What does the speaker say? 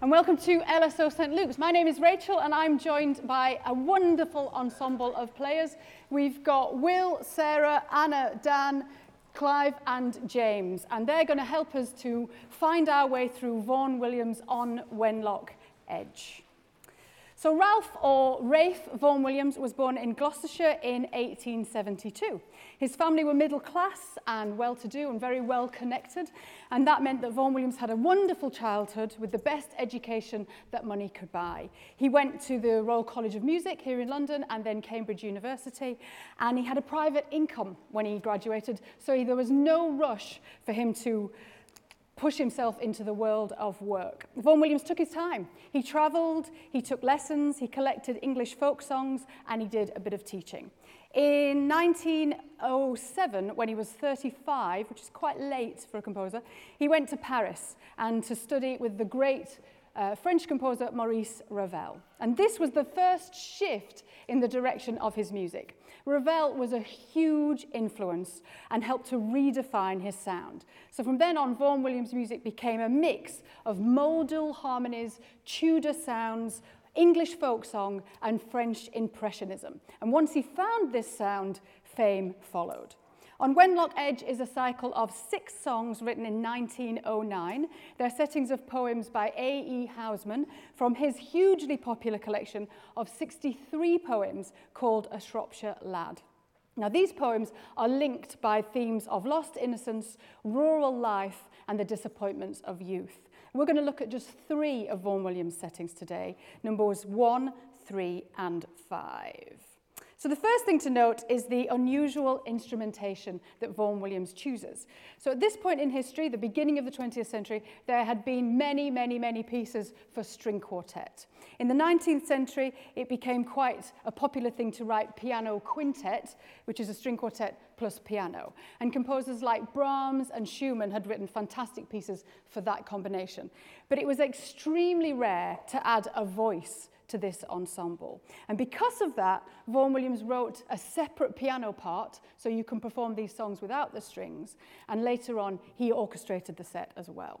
and welcome to LSO St Luke's. My name is Rachel and I'm joined by a wonderful ensemble of players. We've got Will, Sarah, Anna, Dan, Clive and James and they're going to help us to find our way through Vaughan Williams on Wenlock Edge. So Ralph, or Rafe Vaughan Williams, was born in Gloucestershire in 1872. His family were middle class and well-to-do and very well connected, and that meant that Vaughan Williams had a wonderful childhood with the best education that money could buy. He went to the Royal College of Music here in London and then Cambridge University, and he had a private income when he graduated, so there was no rush for him to push himself into the world of work. Vaughan Williams took his time. He travelled, he took lessons, he collected English folk songs, and he did a bit of teaching. In 1907, when he was 35, which is quite late for a composer, he went to Paris and to study with the great uh, French composer Maurice Ravel. And this was the first shift in the direction of his music. Ravel was a huge influence and helped to redefine his sound. So from then on, Vaughan Williams' music became a mix of modal harmonies, Tudor sounds, English folk song, and French impressionism. And once he found this sound, fame followed. On Wenlock Edge is a cycle of six songs written in 1909. They're settings of poems by A.E. Hausman from his hugely popular collection of 63 poems called A Shropshire Lad. Now, these poems are linked by themes of lost innocence, rural life, and the disappointments of youth. We're going to look at just three of Vaughan Williams' settings today numbers one, three, and five. So the first thing to note is the unusual instrumentation that Vaughan Williams chooses. So at this point in history, the beginning of the 20th century, there had been many, many, many pieces for string quartet. In the 19th century, it became quite a popular thing to write piano quintet, which is a string quartet plus piano. And composers like Brahms and Schumann had written fantastic pieces for that combination. But it was extremely rare to add a voice to this ensemble. And because of that, Vaughan Williams wrote a separate piano part so you can perform these songs without the strings. And later on, he orchestrated the set as well.